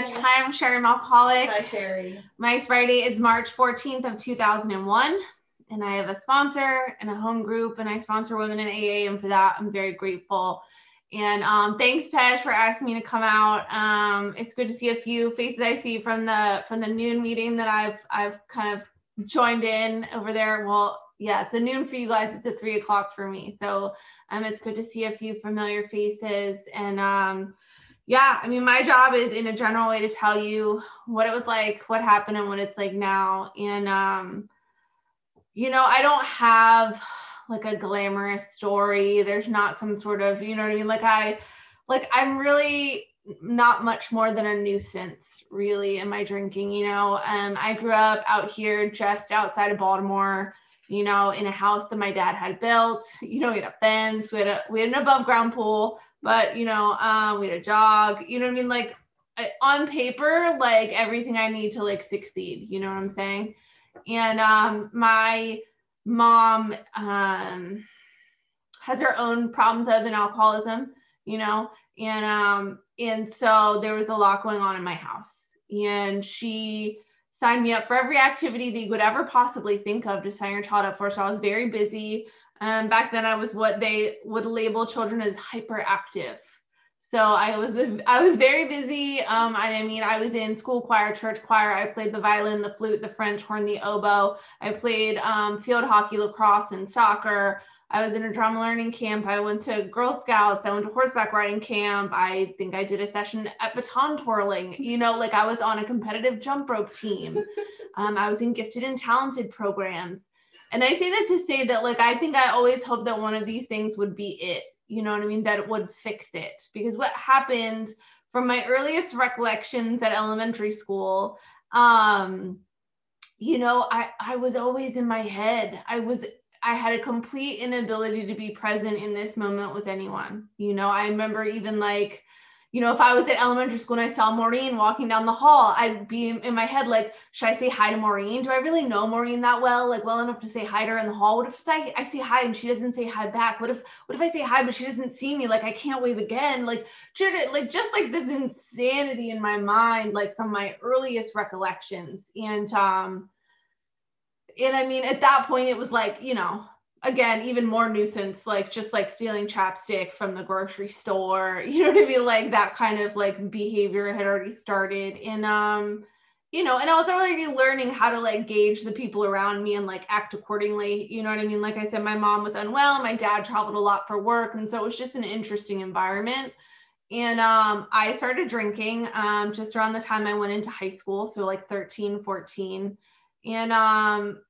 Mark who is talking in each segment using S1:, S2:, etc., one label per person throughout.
S1: much. Hi, I'm Sherry Malcoholic.
S2: Hi, Sherry.
S1: My Friday is March 14th of 2001, and I have a sponsor and a home group, and I sponsor women in AA, and for that, I'm very grateful. And um, thanks, Pesh, for asking me to come out. Um, it's good to see a few faces I see from the from the noon meeting that I've I've kind of joined in over there. Well, yeah, it's a noon for you guys. It's a three o'clock for me. So um, it's good to see a few familiar faces. And um, yeah, I mean, my job is in a general way to tell you what it was like, what happened, and what it's like now. And um, you know, I don't have like a glamorous story. There's not some sort of, you know what I mean? Like I like I'm really not much more than a nuisance really in my drinking, you know. Um I grew up out here just outside of Baltimore, you know, in a house that my dad had built. You know, we had a fence, we had a we had an above ground pool, but you know, um we had a jog, you know what I mean? Like on paper, like everything I need to like succeed, you know what I'm saying? And um my mom um, has her own problems other than alcoholism, you know, and um, and so there was a lot going on in my house, and she signed me up for every activity that you would ever possibly think of to sign your child up for. So I was very busy. Um, back then, I was what they would label children as hyperactive. So I was I was very busy. Um, I mean, I was in school choir, church choir. I played the violin, the flute, the French horn, the oboe. I played um, field hockey, lacrosse, and soccer. I was in a drum learning camp. I went to Girl Scouts. I went to horseback riding camp. I think I did a session at baton twirling. You know, like I was on a competitive jump rope team. Um, I was in gifted and talented programs. And I say that to say that, like, I think I always hoped that one of these things would be it you know what I mean, that it would fix it. Because what happened from my earliest recollections at elementary school, um, you know, I, I was always in my head. I was I had a complete inability to be present in this moment with anyone. You know, I remember even like you know, if I was at elementary school and I saw Maureen walking down the hall, I'd be in my head like, should I say hi to Maureen? Do I really know Maureen that well, like well enough to say hi to her in the hall? What if I, I say hi and she doesn't say hi back? What if what if I say hi but she doesn't see me? Like I can't wave again. Like like just like this insanity in my mind, like from my earliest recollections. And um, and I mean, at that point, it was like you know again even more nuisance like just like stealing chapstick from the grocery store you know what i mean? Like that kind of like behavior had already started. And um you know and i was already learning how to like gauge the people around me and like act accordingly you know what i mean? Like i said my mom was unwell my dad traveled a lot for work and so it was just an interesting environment. And um, i started drinking um, just around the time i went into high school so like 13 14 and um,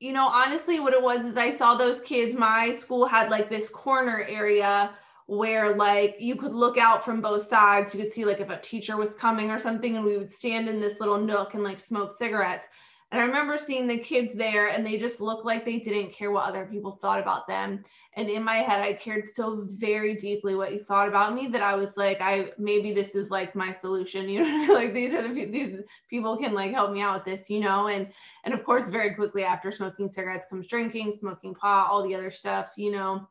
S1: you know, honestly, what it was is I saw those kids. My school had like this corner area where like you could look out from both sides. You could see like if a teacher was coming or something, and we would stand in this little nook and like smoke cigarettes. And I remember seeing the kids there and they just looked like they didn't care what other people thought about them. And in my head, I cared so very deeply what you thought about me that I was like, I maybe this is like my solution, you know, like these are the these people can like help me out with this, you know. And and of course, very quickly after smoking cigarettes comes drinking, smoking pot, all the other stuff, you know.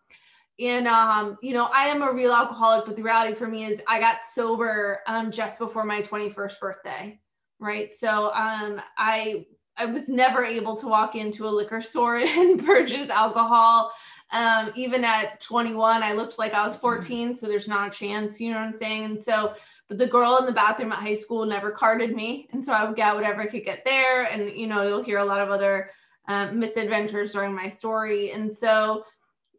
S1: And um, you know, I am a real alcoholic, but the reality for me is I got sober um just before my 21st birthday right so um i I was never able to walk into a liquor store and purchase alcohol. Um, even at 21, I looked like I was mm-hmm. 14, so there's not a chance, you know what I'm saying? And so, but the girl in the bathroom at high school never carded me. And so I would get whatever I could get there. And, you know, you'll hear a lot of other um, misadventures during my story. And so,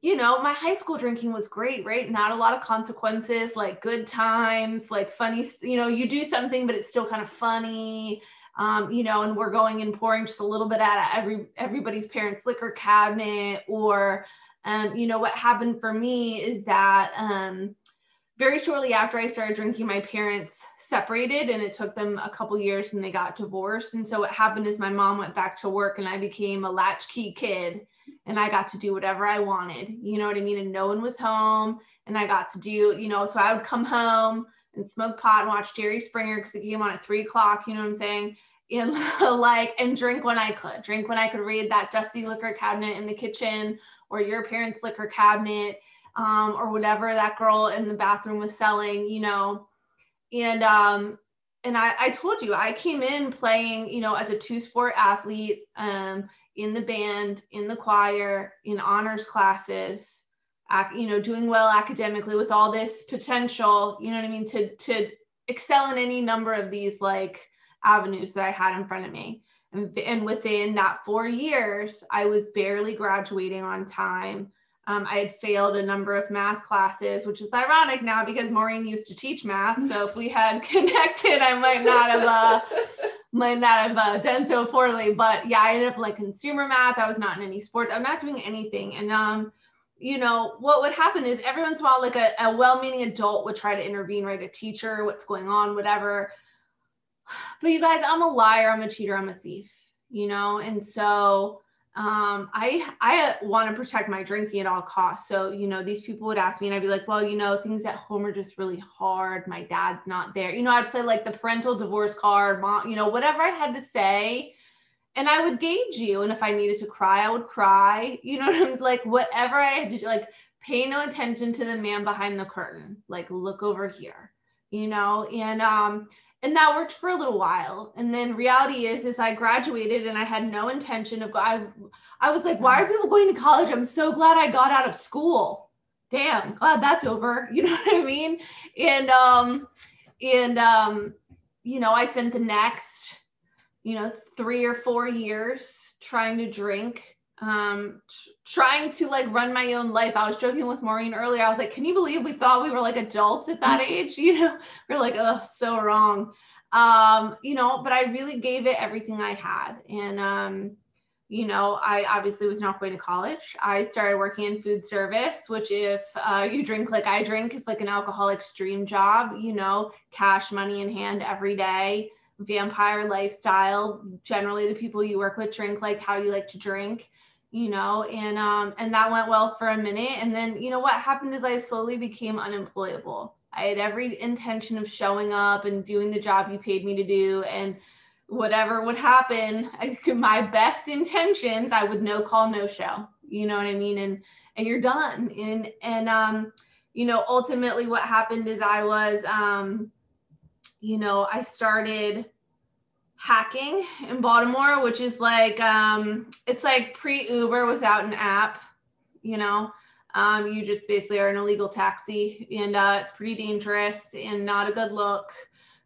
S1: you know, my high school drinking was great, right? Not a lot of consequences, like good times, like funny, you know, you do something, but it's still kind of funny um, you know, and we're going and pouring just a little bit out of every everybody's parents' liquor cabinet. Or, um, you know, what happened for me is that um, very shortly after I started drinking, my parents separated, and it took them a couple years, and they got divorced. And so what happened is my mom went back to work, and I became a latchkey kid. And I got to do whatever I wanted, you know what I mean? And no one was home, and I got to do, you know, so I would come home and smoke pot and watch Jerry Springer because it came on at three o'clock, you know what I'm saying? And like and drink when I could. Drink when I could read that dusty liquor cabinet in the kitchen or your parents' liquor cabinet um, or whatever that girl in the bathroom was selling, you know. And um, and I, I told you I came in playing, you know, as a two sport athlete, um, in the band, in the choir, in honors classes, you know, doing well academically with all this potential, you know what I mean, to to excel in any number of these like avenues that I had in front of me. And, and within that four years, I was barely graduating on time. Um, I had failed a number of math classes, which is ironic now because Maureen used to teach math. So if we had connected, I might not have uh, might not have uh, done so poorly. But yeah, I ended up like consumer math. I was not in any sports. I'm not doing anything. And um, you know, what would happen is every once in a while, like a, a well-meaning adult would try to intervene, right? A teacher, what's going on, whatever. But you guys, I'm a liar. I'm a cheater. I'm a thief. You know, and so um, I I want to protect my drinking at all costs. So you know, these people would ask me, and I'd be like, well, you know, things at home are just really hard. My dad's not there. You know, I'd play like the parental divorce card, mom, you know, whatever I had to say, and I would gauge you. And if I needed to cry, I would cry. You know, i'm like whatever I had to do, like pay no attention to the man behind the curtain. Like look over here. You know, and um, and that worked for a little while. And then reality is is i graduated and i had no intention of i i was like why are people going to college? I'm so glad i got out of school. Damn glad that's over. You know what i mean? And um and um you know i spent the next you know three or four years trying to drink um trying to like run my own life. I was joking with maureen earlier. I was like can you believe we thought we were like adults at that age? You know? We're like oh so wrong. Um you know but i really gave it everything i had. And um you know i obviously was not going to college. I started working in food service which if uh, you drink like i drink is like an alcoholic's dream job you know? Cash money in hand every day. Vampire lifestyle. Generally the people you work with drink like how you like to drink you know and um and that went well for a minute and then you know what happened is i slowly became unemployable. I had every intention of showing up and doing the job you paid me to do and whatever would happen I could, my best intentions i would no call no show you know what i mean? And and you're done and and um you know ultimately what happened is i was um you know i started hacking in Baltimore, which is like um, it's like pre Uber without an app. You know, um, you just basically are an illegal taxi, and uh, it's pretty dangerous and not a good look.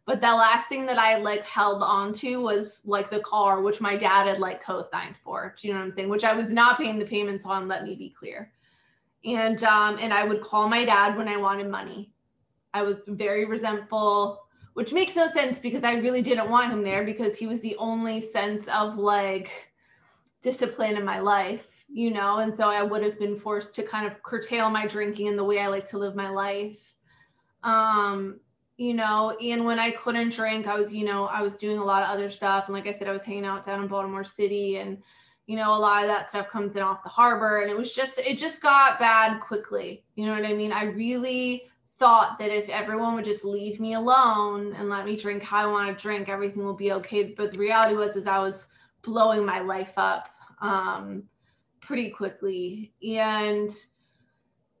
S1: But the last thing that I like held on to was like the car, which my dad had like co-signed for. Do you know what I'm saying? Which I was not paying the payments on. Let me be clear. And um, and I would call my dad when I wanted money. I was very resentful which makes no sense because I really didn't want him there because he was the only sense of like discipline in my life, you know, and so I would have been forced to kind of curtail my drinking and the way I like to live my life. Um, you know, and when I couldn't drink, I was, you know, I was doing a lot of other stuff. And like I said, I was hanging out down in Baltimore City and, you know, a lot of that stuff comes in off the harbor. And it was just, it just got bad quickly. You know what I mean? I really thought that if everyone would just leave me alone and let me drink how I want to drink, everything will be okay. But the reality was, is I was blowing my life up um, pretty quickly. And,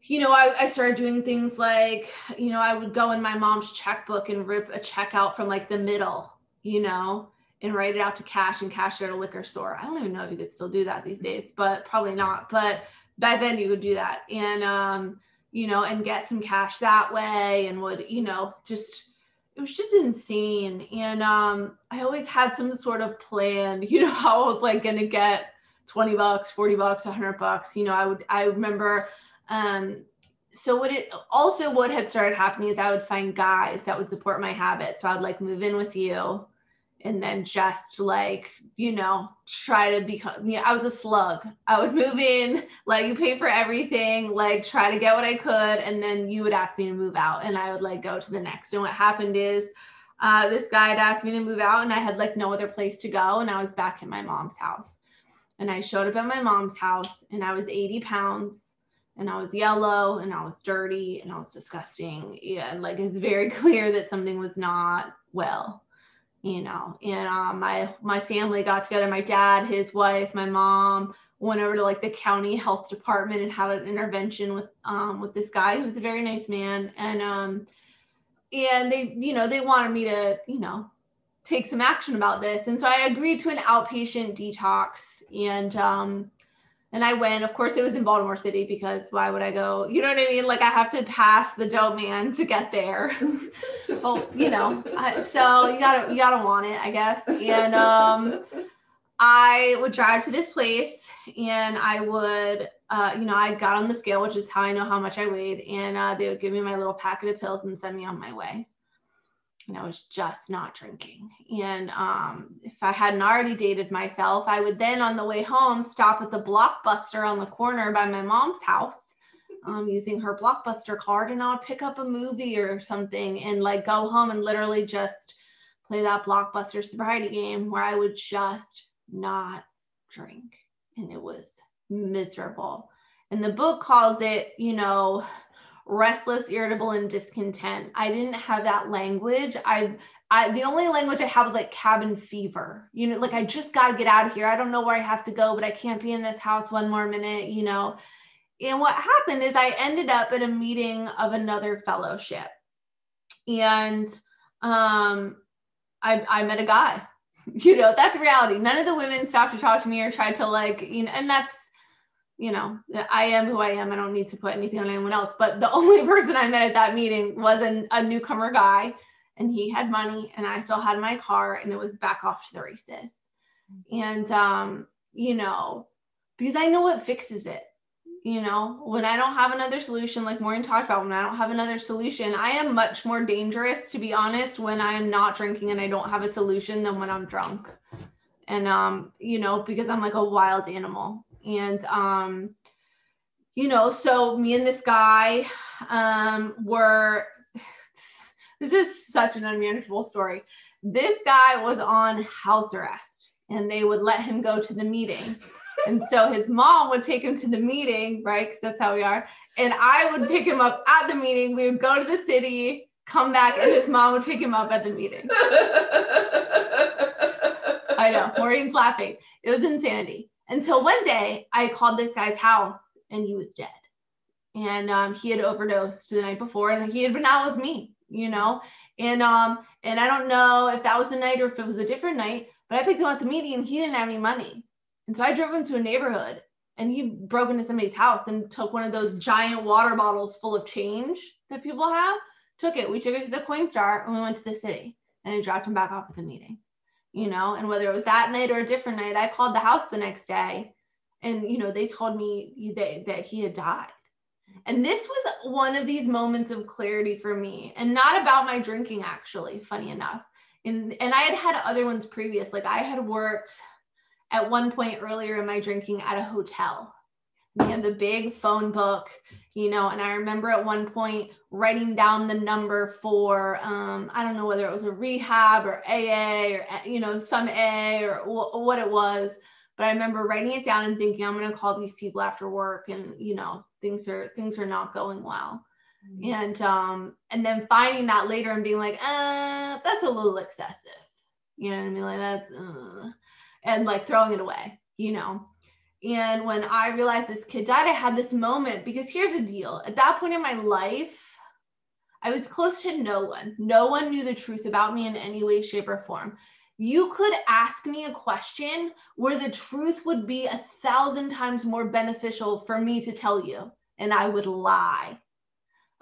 S1: you know, I, I started doing things like, you know, I would go in my mom's checkbook and rip a check out from like the middle, you know, and write it out to cash and cash it at a liquor store. I don't even know if you could still do that these days, but probably not. But back then you could do that. And, um, you know, and get some cash that way and would, you know, just it was just insane. And um I always had some sort of plan, you know, how I was like gonna get 20 bucks, 40 bucks, 100 bucks. You know, I would I remember um so what it also what had started happening is I would find guys that would support my habit. So I would like move in with you and then just like you know try to become you know i was a slug. I would move in like you pay for everything like try to get what i could and then you would ask me to move out and i would like go to the next. And what happened is uh, this guy had asked me to move out and i had like no other place to go and i was back in my mom's house. And i showed up at my mom's house and i was 80 pounds and i was yellow and i was dirty and i was disgusting. Yeah, like it's very clear that something was not well you know and um, my my family got together my dad his wife my mom went over to like the county health department and had an intervention with um with this guy who was a very nice man and um and they, you know, they wanted me to, you know, take some action about this. And so I agreed to an outpatient detox and um and I went. Of course, it was in Baltimore City because why would I go? You know what I mean? Like I have to pass the dope man to get there. well, you know, so you gotta you gotta want it, I guess. And um, I would drive to this place, and I would, uh, you know, I got on the scale, which is how I know how much I weighed, and uh, they would give me my little packet of pills and send me on my way and I was just not drinking. And um, if I hadn't already dated myself, I would then on the way home stop at the Blockbuster on the corner by my mom's house um, using her Blockbuster card and I would pick up a movie or something and like go home and literally just play that Blockbuster sobriety game where I would just not drink. And it was miserable. And the book calls it, you know, restless, irritable, and discontent. I didn't have that language. I I the only language I have is like cabin fever. You know, like I just got to get out of here. I don't know where I have to go, but I can't be in this house one more minute, you know. And what happened is I ended up at a meeting of another fellowship. And um I I met a guy. You know, that's reality. None of the women stopped to talk to me or tried to like, you know, and that's you know, I am who I am. I don't need to put anything on anyone else. But the only person I met at that meeting was an, a newcomer guy, and he had money, and I still had my car, and it was back off to the races. And, um, you know, because I know what fixes it. You know, when I don't have another solution, like Maureen talked about, when I don't have another solution, I am much more dangerous, to be honest, when I am not drinking and I don't have a solution than when I'm drunk. And, um, you know, because I'm like a wild animal and um you know so me and this guy um were this is such an unmanageable story. This guy was on house arrest and they would let him go to the meeting. And so his mom would take him to the meeting right? Because that's how we are. And i would pick him up at the meeting. We would go to the city come back and his mom would pick him up at the meeting. I know maureen's laughing. It was insanity until one day I called this guy's house and he was dead. And um, he had overdosed the night before and he had been out with me, you know? And um, and I don't know if that was the night or if it was a different night, but I picked him up at the meeting and he didn't have any money. And so I drove him to a neighborhood and he broke into somebody's house and took one of those giant water bottles full of change that people have, took it. We took it to the Coinstar and we went to the city and he dropped him back off at the meeting you know, and whether it was that night or a different night, I called the house the next day and, you know, they told me that, that he had died. And this was one of these moments of clarity for me and not about my drinking, actually, funny enough. And, and I had had other ones previous. Like I had worked at one point earlier in my drinking at a hotel. We had the big phone book, you know, and I remember at one point writing down the number for um, I don't know whether it was a rehab or AA or you know some A or w- what it was, but I remember writing it down and thinking I'm going to call these people after work and you know things are things are not going well. Mm-hmm. And um and then finding that later and being like, uh, that's a little excessive. You know what I mean? Like that's uh, and like throwing it away, you know. And when I realized this kid died, I had this moment because here's the deal. At that point in my life, I was close to no one. No one knew the truth about me in any way, shape, or form. You could ask me a question where the truth would be a thousand times more beneficial for me to tell you, and I would lie.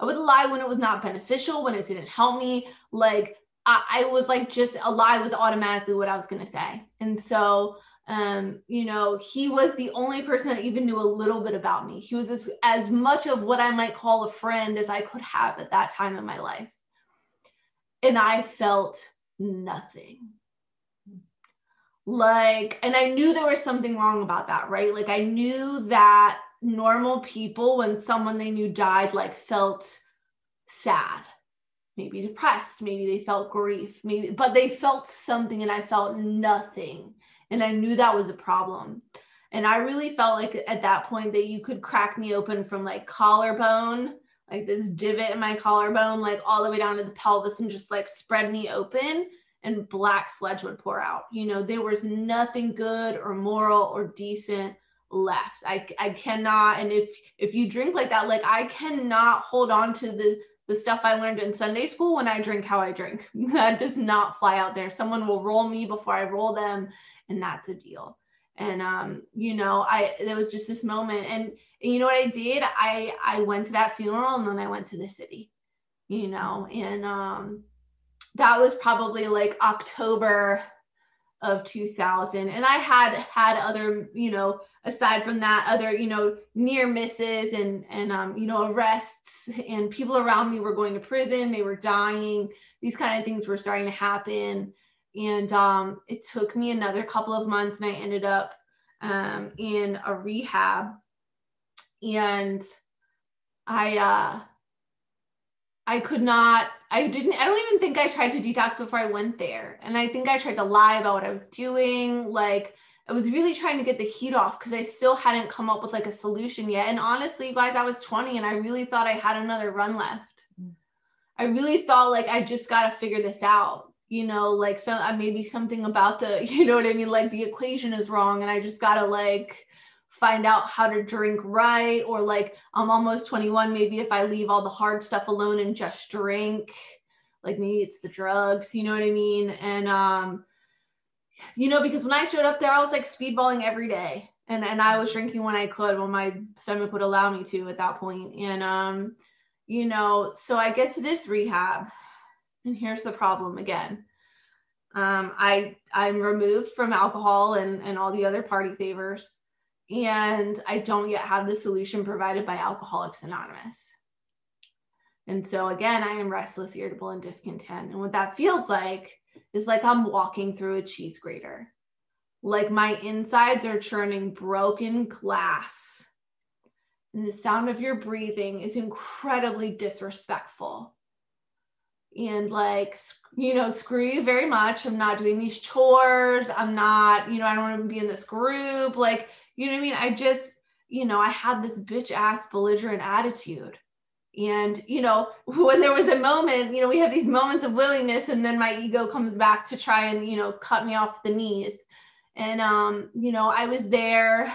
S1: I would lie when it was not beneficial, when it didn't help me. Like, I, I was like, just a lie was automatically what I was going to say. And so, um, you know, he was the only person that even knew a little bit about me. He was as, as much of what I might call a friend as I could have at that time in my life. And I felt nothing. Like, and I knew there was something wrong about that, right? Like, I knew that normal people, when someone they knew died, like felt sad, maybe depressed, maybe they felt grief, maybe, but they felt something and I felt nothing and I knew that was a problem. And I really felt like at that point that you could crack me open from like collarbone, like this divot in my collarbone, like all the way down to the pelvis and just like spread me open and black sludge would pour out. You know, there was nothing good or moral or decent left. I, I cannot. And if, if you drink like that, like I cannot hold on to the, the stuff I learned in Sunday school when I drink how I drink. that does not fly out there. Someone will roll me before I roll them, and that's a deal. And um, you know, I there was just this moment, and, and you know what I did? I I went to that funeral, and then I went to the city, you know, and um, that was probably like October of 2000 and i had had other you know aside from that other you know near misses and and um you know arrests and people around me were going to prison they were dying these kind of things were starting to happen and um it took me another couple of months and i ended up um in a rehab and i uh I could not, I didn't, I don't even think I tried to detox before I went there. And I think I tried to lie about what I was doing. Like, I was really trying to get the heat off because I still hadn't come up with like a solution yet. And honestly, guys, I was 20 and I really thought I had another run left. I really thought like I just got to figure this out. You know, like some uh, maybe something about the, you know what I mean? Like the equation is wrong and I just got to like find out how to drink right or like i'm almost 21 maybe if i leave all the hard stuff alone and just drink like maybe it's the drugs you know what i mean and um you know because when i showed up there i was like speedballing every day and and i was drinking when i could when my stomach would allow me to at that point and um you know so i get to this rehab and here's the problem again um i i'm removed from alcohol and and all the other party favors and I don't yet have the solution provided by Alcoholics Anonymous. And so again, I am restless, irritable, and discontent. And what that feels like is like I'm walking through a cheese grater. Like my insides are churning broken glass. And the sound of your breathing is incredibly disrespectful. And like, you know, screw you very much. I'm not doing these chores. I'm not, you know, I don't want to be in this group. Like, you know what I mean? I just, you know, I had this bitch ass belligerent attitude. And, you know, when there was a moment, you know, we have these moments of willingness and then my ego comes back to try and, you know, cut me off the knees. And, um, you know, I was there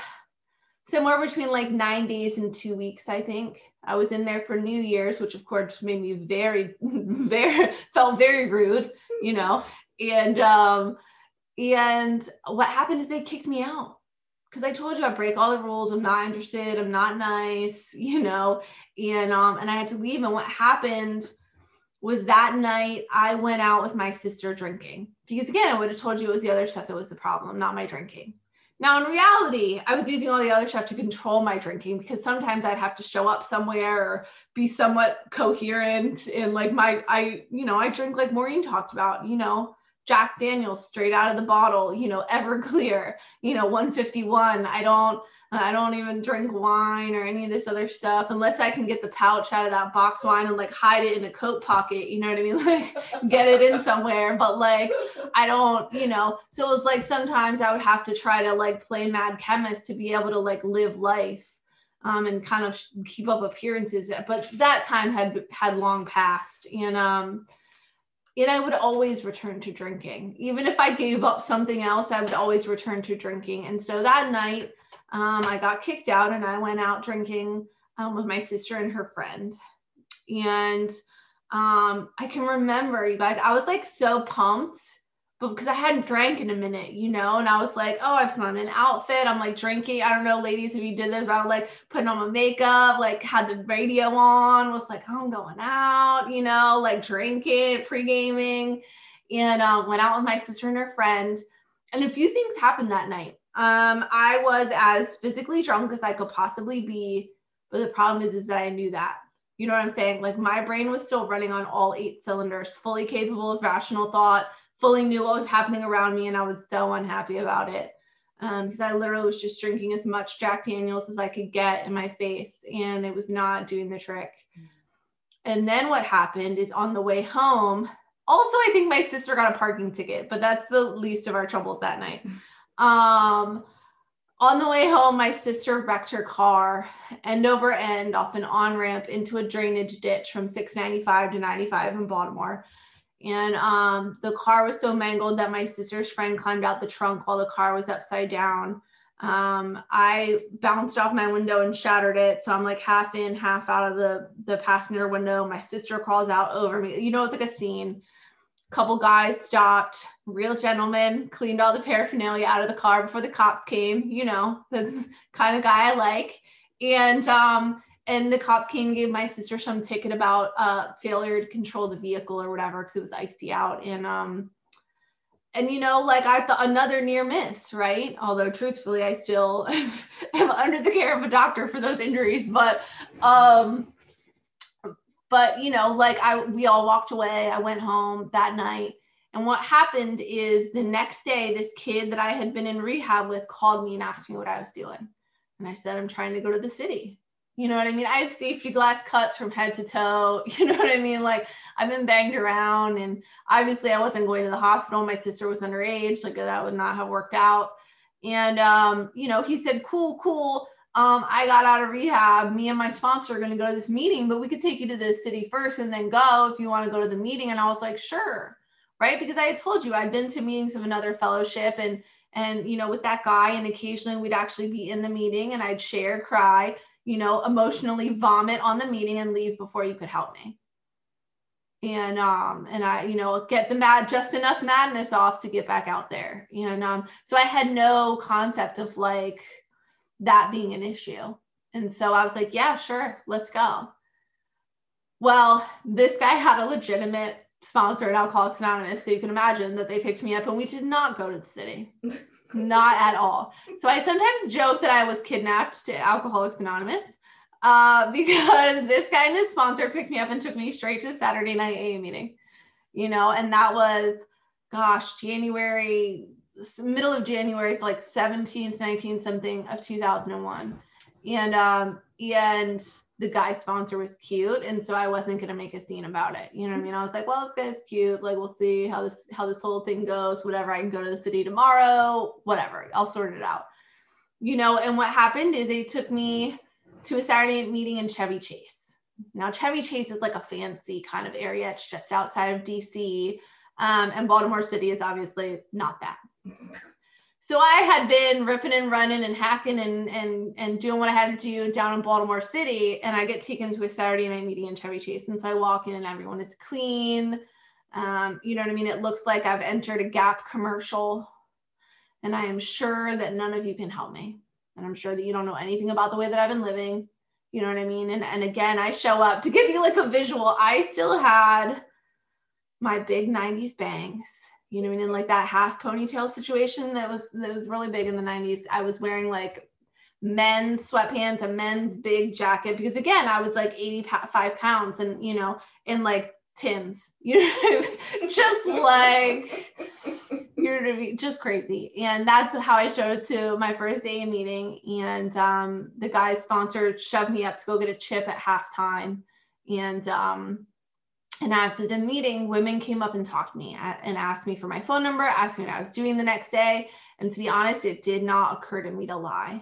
S1: somewhere between like nine days and two weeks, I think. I was in there for New Year's, which of course made me very, very, felt very rude, you know. And, um, and what happened is they kicked me out because I told you I break all the rules. I'm not interested. I'm not nice, you know, and um, and I had to leave. And what happened was that night I went out with my sister drinking because again, I would have told you it was the other stuff that was the problem, not my drinking. Now, in reality, I was using all the other stuff to control my drinking because sometimes I'd have to show up somewhere or be somewhat coherent. And like my, I, you know, I drink like Maureen talked about, you know, Jack Daniels straight out of the bottle, you know, Everclear, you know, 151. I don't I don't even drink wine or any of this other stuff unless I can get the pouch out of that box wine and like hide it in a coat pocket, you know what I mean? Like get it in somewhere, but like I don't, you know. So it was like sometimes I would have to try to like play mad chemist to be able to like live life um and kind of keep up appearances, but that time had had long passed and um and I would always return to drinking. Even if I gave up something else, I would always return to drinking. And so that night, um, I got kicked out and I went out drinking um, with my sister and her friend. And um, I can remember, you guys, I was like so pumped but because I hadn't drank in a minute, you know, and I was like, oh, I put on an outfit. I'm like drinking. I don't know, ladies, if you did this, I was like putting on my makeup, like had the radio on, was like, oh, I'm going out, you know, like drinking, pre gaming, and um, went out with my sister and her friend. And a few things happened that night. Um, I was as physically drunk as I could possibly be, but the problem is, is that I knew that. You know what I'm saying? Like my brain was still running on all eight cylinders, fully capable of rational thought fully knew what was happening around me and I was so unhappy about it. Um, because I literally was just drinking as much Jack Daniels as I could get in my face and it was not doing the trick. And then what happened is on the way home, also I think my sister got a parking ticket, but that's the least of our troubles that night. Um, on the way home, my sister wrecked her car end over end off an on ramp into a drainage ditch from 695 to 95 in Baltimore. And um, the car was so mangled that my sister's friend climbed out the trunk while the car was upside down. Um, I bounced off my window and shattered it. So I'm like half in, half out of the, the passenger window. My sister crawls out over me. You know, it's like a scene. Couple guys stopped, real gentlemen, cleaned all the paraphernalia out of the car before the cops came. You know, this kind of guy I like. And um, and the cops came and gave my sister some ticket about uh failure to control the vehicle or whatever because it was icy out. And um and you know like i thought another near miss right although truthfully i still am under the care of a doctor for those injuries but um but you know like i we all walked away i went home that night and what happened is the next day this kid that i had been in rehab with called me and asked me what i was doing and i said i'm trying to go to the city you know what I mean? I have safety glass cuts from head to toe. You know what I mean? Like I've been banged around and obviously I wasn't going to the hospital. My sister was underage. Like that would not have worked out. And, um, you know, he said, cool, cool. Um, I got out of rehab. Me and my sponsor are going to go to this meeting, but we could take you to the city first and then go if you want to go to the meeting. And I was like, sure. Right. Because I had told you I'd been to meetings of another fellowship and, and, you know, with that guy, and occasionally we'd actually be in the meeting and I'd share, cry you know, emotionally vomit on the meeting and leave before you could help me. And um, and I, you know, get the mad just enough madness off to get back out there. And um, so I had no concept of like that being an issue. And so I was like, yeah, sure, let's go. Well, this guy had a legitimate sponsor at Alcoholics Anonymous. So you can imagine that they picked me up and we did not go to the city. not at all. So I sometimes joke that I was kidnapped to Alcoholics Anonymous uh, because this guy and his sponsor picked me up and took me straight to Saturday night AA meeting, you know, and that was, gosh, January, middle of January, like 17th, 19th, something of 2001. And, um, and the guy sponsor was cute and so i wasn't going to make a scene about it you know what i mean? I was like well this guy's cute like we'll see how this how this whole thing goes whatever i can go to the city tomorrow whatever i'll sort it out. You know and what happened is they took me to a saturday meeting in chevy chase. Now chevy chase is like a fancy kind of area it's just outside of dc um, and baltimore city is obviously not that so I had been ripping and running and hacking and and and doing what I had to do down in Baltimore City, and I get taken to a Saturday night meeting in Chevy Chase, and so I walk in and everyone is clean. Um, you know what I mean? It looks like I've entered a Gap commercial, and I am sure that none of you can help me, and I'm sure that you don't know anything about the way that I've been living. You know what I mean? And and again, I show up to give you like a visual. I still had my big 90s bangs you know, what I mean, in like that half ponytail situation that was that was really big in the 90s. I was wearing like men's sweatpants, a men's big jacket because again, I was like 85 pounds and you know, in like Tim's, you know, just like you're just crazy. And that's how I showed to my first day meeting. And um, the guy sponsored shoved me up to go get a chip at halftime. And um, and after the meeting, women came up and talked to me and asked me for my phone number, asked me what I was doing the next day. And to be honest, it did not occur to me to lie.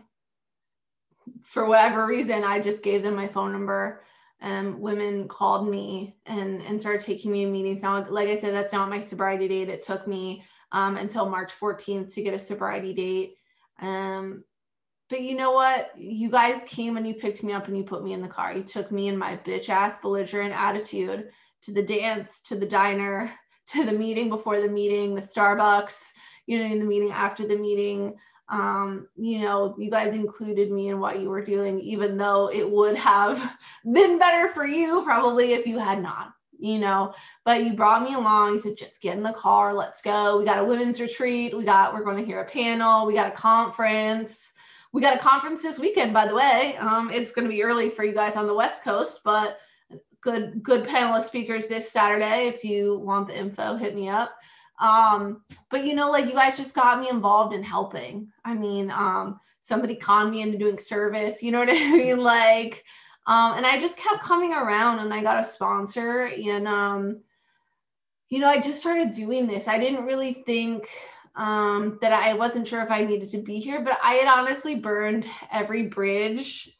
S1: For whatever reason, I just gave them my phone number. And women called me and, and started taking me to meetings. Now, like I said, that's not my sobriety date. It took me um, until March 14th to get a sobriety date. Um, but you know what? You guys came and you picked me up and you put me in the car. You took me in my bitch ass belligerent attitude to the dance, to the diner, to the meeting before the meeting, the Starbucks, you know, in the meeting after the meeting. Um, you know, you guys included me in what you were doing, even though it would have been better for you probably if you had not, you know. But you brought me along. You said, just get in the car, let's go. We got a women's retreat. We got, we're going to hear a panel. We got a conference. We got a conference this weekend, by the way. Um, it's going to be early for you guys on the West Coast, but good good panel of speakers this Saturday. If you want the info, hit me up. Um, but you know, like you guys just got me involved in helping. I mean, um, somebody conned me into doing service, you know what I mean? Like, um, and I just kept coming around and I got a sponsor and um, you know, I just started doing this. I didn't really think um that I wasn't sure if I needed to be here, but I had honestly burned every bridge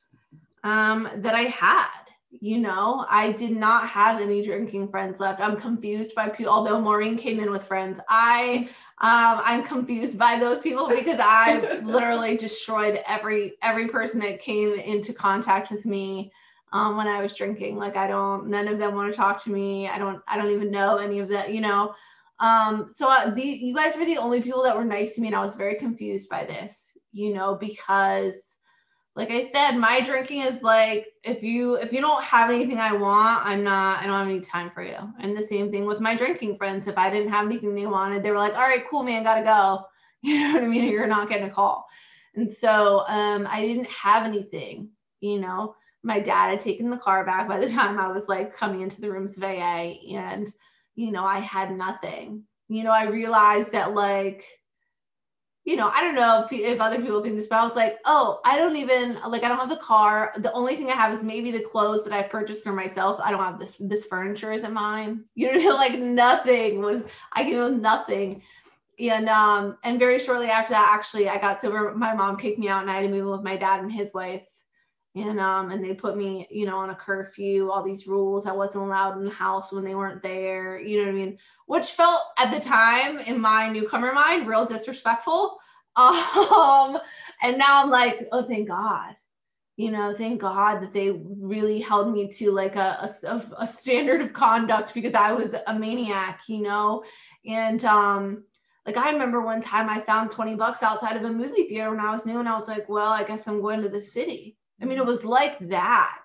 S1: um that I had you know i did not have any drinking friends left. I'm confused by people although maureen came in with friends i um, i'm confused by those people because i literally destroyed every every person that came into contact with me um, when i was drinking. Like i don't none of them want to talk to me. I don't i don't even know any of that you know? Um, so uh, the, you guys were the only people that were nice to me and i was very confused by this you know because like I said, my drinking is like if you if you don't have anything I want, I'm not I don't have any time for you. And the same thing with my drinking friends. If I didn't have anything they wanted, they were like, "All right, cool, man, gotta go." You know what I mean? You're not getting a call. And so um, I didn't have anything. You know, my dad had taken the car back by the time I was like coming into the rooms of AA, and you know I had nothing. You know, I realized that like you know, I don't know if, if other people think this, but I was like, oh, I don't even like I don't have the car. The only thing I have is maybe the clothes that I've purchased for myself. I don't have this this furniture isn't mine. You know, like nothing was I came with nothing. And um and very shortly after that, actually, I got to my mom kicked me out and I had to move with my dad and his wife. And um and they put me, you know, on a curfew, all these rules. I wasn't allowed in the house when they weren't there. You know what I mean? which felt at the time in my newcomer mind real disrespectful. Um, and now I'm like, oh, thank God. You know, thank God that they really held me to like a, a, a standard of conduct because I was a maniac, you know? And um, like I remember one time I found 20 bucks outside of a movie theater when I was new and I was like, well, I guess I'm going to the city. I mean, it was like that.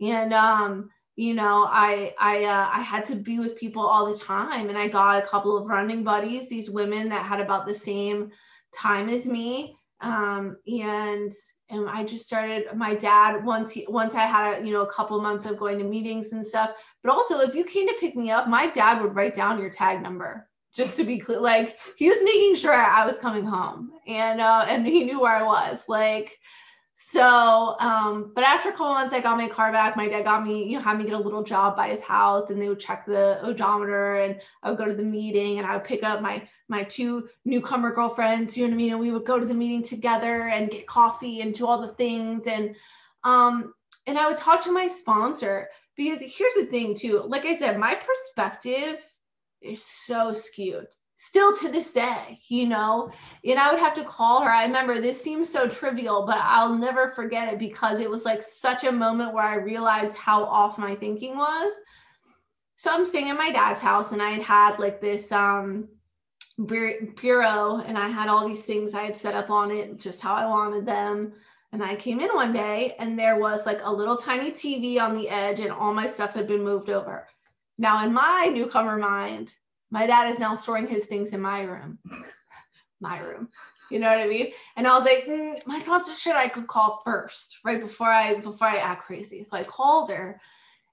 S1: And um, you know i i uh, i had to be with people all the time. And i got a couple of running buddies these women that had about the same time as me. Um, and and i just started my dad once he once i had a, you know a couple months of going to meetings and stuff. But also if you came to pick me up my dad would write down your tag number just to be clear. Like he was making sure i was coming home and uh and he knew where i was. Like so, um, but after a couple months, I got my car back. My dad got me, you know, had me get a little job by his house, and they would check the odometer, and I would go to the meeting, and I would pick up my my two newcomer girlfriends, you know what I mean, and we would go to the meeting together and get coffee and do all the things, and um, and I would talk to my sponsor because here's the thing too. Like I said, my perspective is so skewed still to this day, you know, and I would have to call her. I remember this seems so trivial, but I'll never forget it because it was like such a moment where I realized how off my thinking was. So I'm staying at my dad's house and I had had like this um bureau and I had all these things I had set up on it just how I wanted them. And I came in one day and there was like a little tiny TV on the edge and all my stuff had been moved over. Now, in my newcomer mind, my dad is now storing his things in my room. my room. You know what I mean? And I was like, mm, my thoughts are shit I could call first, right before I before I act crazy. So I called her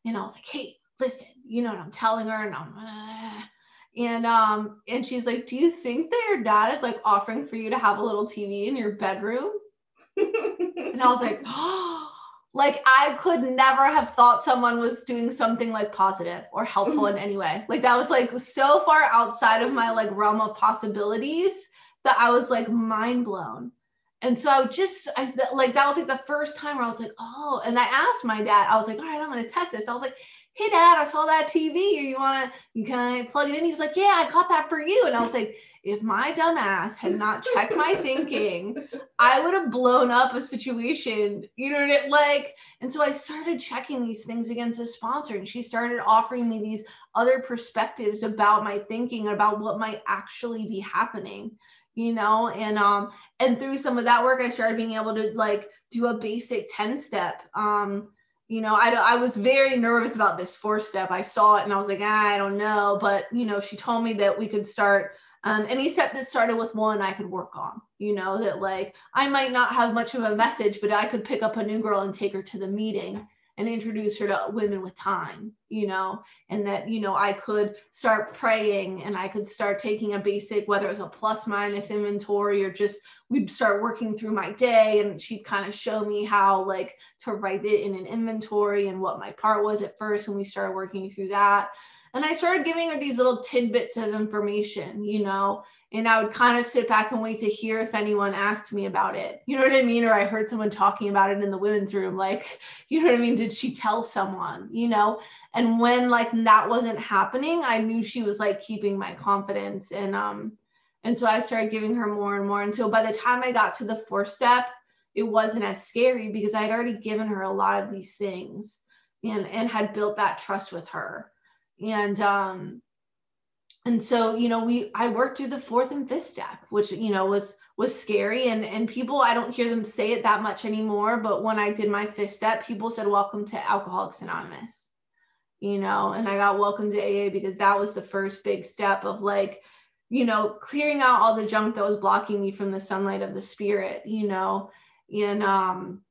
S1: and I was like, hey, listen, you know what I'm telling her, and I'm uh, and um and she's like, Do you think that your dad is like offering for you to have a little TV in your bedroom? and I was like, oh like I could never have thought someone was doing something like positive or helpful mm-hmm. in any way. Like that was like so far outside of my like realm of possibilities that I was like mind blown. And so I just I like that was like the first time where I was like, oh, and I asked my dad, I was like, all right, I'm gonna test this. I was like, hey dad, I saw that TV. You wanna you can plug it in? He was like, yeah, I got that for you. And I was like, if my dumbass had not checked my thinking, I would have blown up a situation. You know what I mean? Like, and so I started checking these things against a sponsor, and she started offering me these other perspectives about my thinking, about what might actually be happening, you know, and um, and through some of that work, I started being able to like do a basic 10 step. Um, you know, I, I was very nervous about this four step. I saw it and I was like, ah, I don't know. But, you know, she told me that we could start um, any step that started with one I could work on, you know, that like I might not have much of a message, but I could pick up a new girl and take her to the meeting and introduce her to women with time, you know, and that, you know, I could start praying and I could start taking a basic, whether it was a plus minus inventory or just we'd start working through my day and she'd kind of show me how like to write it in an inventory and what my part was at first. And we started working through that. And I started giving her these little tidbits of information, you know, and I would kind of sit back and wait to hear if anyone asked me about it. You know what I mean? Or I heard someone talking about it in the women's room. Like, you know what I mean? Did she tell someone, you know? And when like that wasn't happening, I knew she was like keeping my confidence. And um, and so I started giving her more and more. And so by the time I got to the fourth step, it wasn't as scary because I'd already given her a lot of these things and and had built that trust with her. And um and so you know we i worked through the fourth and fifth step which you know was was scary. And and people i don't hear them say it that much anymore but when i did my fifth step people said welcome to alcoholics anonymous. You know and i got welcome to aa because that was the first big step of like you know clearing out all the junk that was blocking me from the sunlight of the spirit you know? And um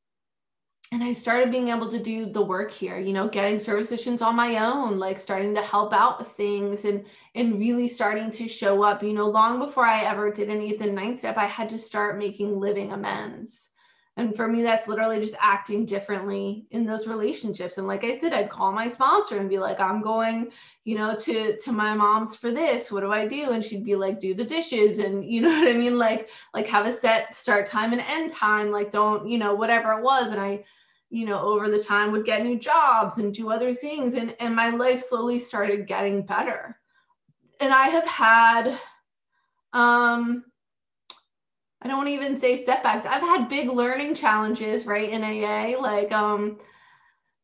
S1: and I started being able to do the work here, you know, getting service stations on my own, like starting to help out with things and and really starting to show up. You know, long before I ever did any of the ninth step, I had to start making living amends. And for me, that's literally just acting differently in those relationships. And like I said, I'd call my sponsor and be like, I'm going, you know, to to my mom's for this. What do I do? And she'd be like, do the dishes. And you know what I mean? Like, like have a set start time and end time. Like, don't, you know, whatever it was. And I you know over the time would get new jobs and do other things. And and my life slowly started getting better. And i have had um i don't even say setbacks. I've had big learning challenges right in aa like um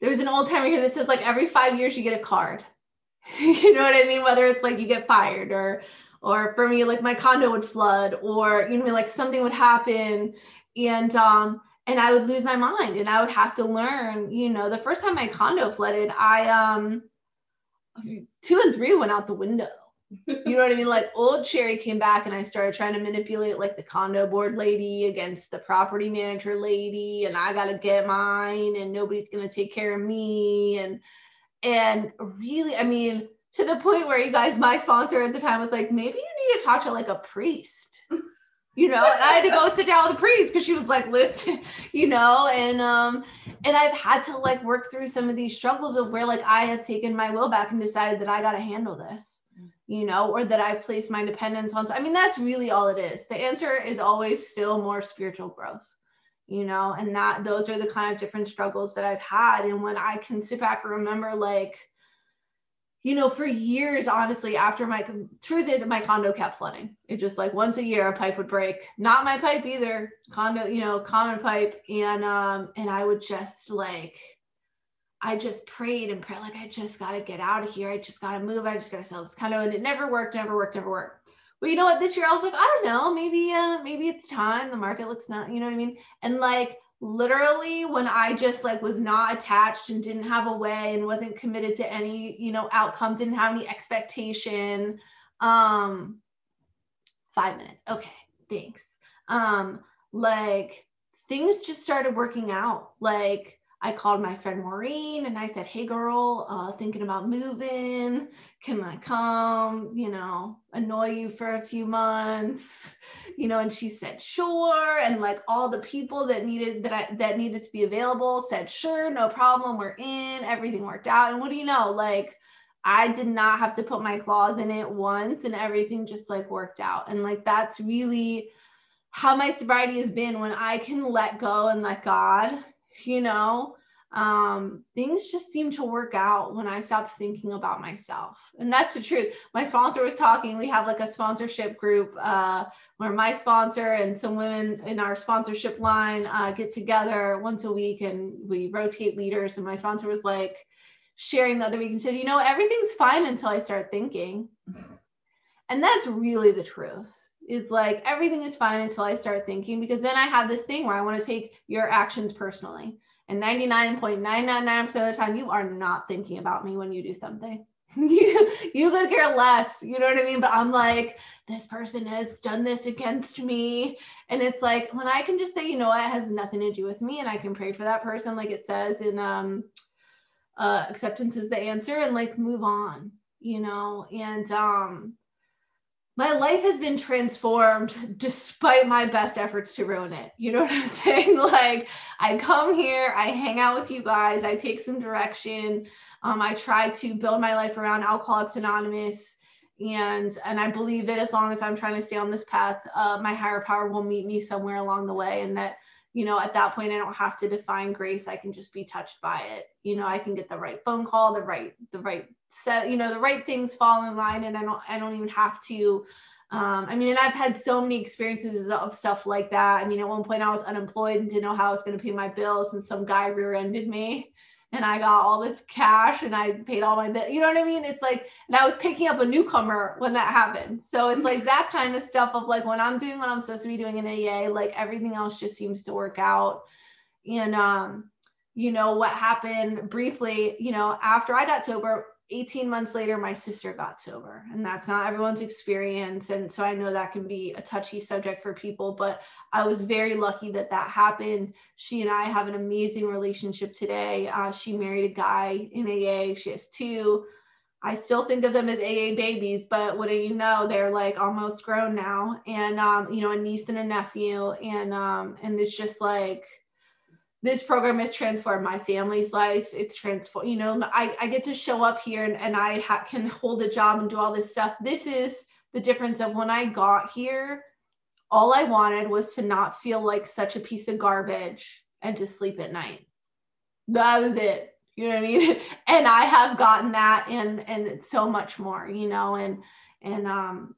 S1: there's an old timer here that says like every five years you get a card. You know what i mean? Whether it's like you get fired or or for me like my condo would flood or you know like something would happen. And um and I would lose my mind and I would have to learn, you know, the first time my condo flooded, I um two and three went out the window. you know what I mean? Like old Cherry came back and I started trying to manipulate like the condo board lady against the property manager lady and I gotta get mine and nobody's gonna take care of me and and really I mean to the point where you guys my sponsor at the time was like maybe you need to talk to like a priest you know, and I had to go sit down with the priest because she was like, listen, you know, and um, and I've had to like work through some of these struggles of where like I have taken my will back and decided that I got to handle this, you know, or that I've placed my dependence on. I mean, that's really all it is. The answer is always still more spiritual growth, you know, and that those are the kind of different struggles that I've had. And when I can sit back and remember, like, you know, for years, honestly, after my truth is my condo kept flooding. It just like once a year a pipe would break. Not my pipe either, condo, you know, common pipe. And um, and I would just like I just prayed and prayed, like I just gotta get out of here. I just gotta move. I just gotta sell this condo. And it never worked, never worked, never worked. Well, you know what? This year I was like, I don't know, maybe uh maybe it's time. The market looks not, you know what I mean? And like literally when I just like was not attached and didn't have a way and wasn't committed to any, you know, outcome, didn't have any expectation. Um, five minutes. Okay, thanks. Um, like things just started working out. Like I called my friend Maureen and I said, Hey girl, uh, thinking about moving. Can I come, you know, annoy you for a few months? You know, and she said, sure. And like all the people that needed that I that needed to be available said, sure, no problem. We're in, everything worked out. And what do you know? Like I did not have to put my claws in it once and everything just like worked out. And like that's really how my sobriety has been when I can let go and let God you know um, things just seem to work out when I stop thinking about myself. And that's the truth. My sponsor was talking, we have like a sponsorship group uh, where my sponsor and some women in our sponsorship line uh, get together once a week and we rotate leaders. And my sponsor was like sharing the other week and said, you know, everything's fine until I start thinking. And that's really the truth is like everything is fine until I start thinking because then I have this thing where I want to take your actions personally. And 99.999% of the time, you are not thinking about me when you do something. you you could care less, you know what I mean? But I'm like, this person has done this against me. And it's like when I can just say, you know what, it has nothing to do with me, and I can pray for that person, like it says in um uh acceptance is the answer, and like move on, you know, and um my life has been transformed despite my best efforts to ruin it. You know what I'm saying? Like, I come here, I hang out with you guys, I take some direction. Um, I try to build my life around Alcoholics Anonymous. and and i believe that as long as i'm trying to stay on this path uh, my higher power will meet me somewhere along the way and that you know at that point i don't have to define grace i can just be touched by it you know i can get the right phone call the right the right set you know the right things fall in line and i don't i don't even have to um, I mean, and I've had so many experiences of stuff like that. I mean, at one point I was unemployed and didn't know how I was going to pay my bills, and some guy rear-ended me, and I got all this cash and I paid all my bills. You know what I mean? It's like, and I was picking up a newcomer when that happened. So it's like that kind of stuff of like when I'm doing what I'm supposed to be doing in AA, like everything else just seems to work out. And um, you know what happened briefly, you know, after I got sober, 18 months later, my sister got sober, and that's not everyone's experience. And so I know that can be a touchy subject for people, but I was very lucky that that happened. She and I have an amazing relationship today. Uh, she married a guy in AA, she has two. I still think of them as AA babies, but what do you know? They're like almost grown now, and um, you know, a niece and a nephew, and um, and it's just like this program has transformed my family's life. It's transformed, you know, I, I get to show up here and, and I ha- can hold a job and do all this stuff. This is the difference of when I got here, all I wanted was to not feel like such a piece of garbage and to sleep at night. That was it. You know what I mean? And I have gotten that and and so much more, you know, and and um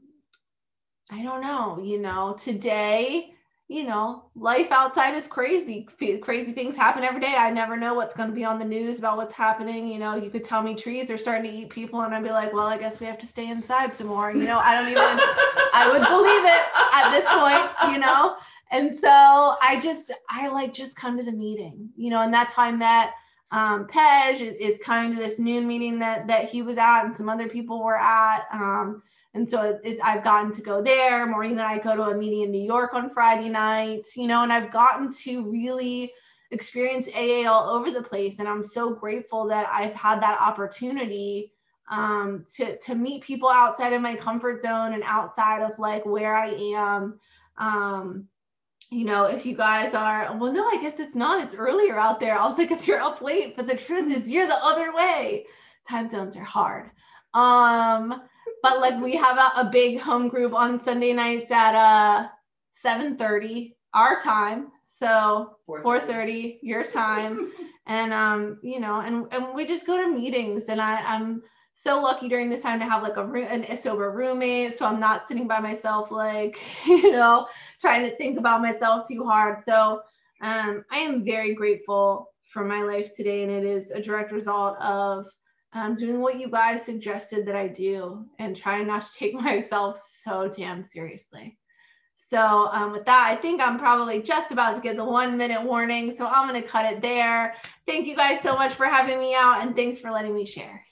S1: I don't know, you know, today you know, life outside is crazy. Crazy things happen every day. I never know what's going to be on the news about what's happening. You know, you could tell me trees are starting to eat people, and I'd be like, well, I guess we have to stay inside some more. You know, I don't even, I would believe it at this point, you know? And so I just, I like just come to the meeting, you know, and that's how I met um, Pej. It's kind of this noon meeting that that he was at, and some other people were at. Um, and so it, it, I've gotten to go there. Maureen and I go to a meeting in New York on Friday night, you know, and I've gotten to really experience AA all over the place. And I'm so grateful that I've had that opportunity um, to, to meet people outside of my comfort zone and outside of like where I am. Um, you know, if you guys are, well, no, I guess it's not. It's earlier out there. I was like, if you're up late, but the truth is you're the other way. Time zones are hard. Um, but like we have a, a big home group on Sunday nights at uh 7:30 our time. So 4:30 your time. and um, you know, and and we just go to meetings. And I I'm so lucky during this time to have like a room an, a sober roommate. So i'm not sitting by myself like you know trying to think about myself too hard. So um, i am very grateful for my life today. And it is a direct result of um, doing what you guys suggested that I do and trying not to take myself so damn seriously. So, um, with that, I think I'm probably just about to get the one minute warning. So, I'm going to cut it there. Thank you guys so much for having me out and thanks for letting me share.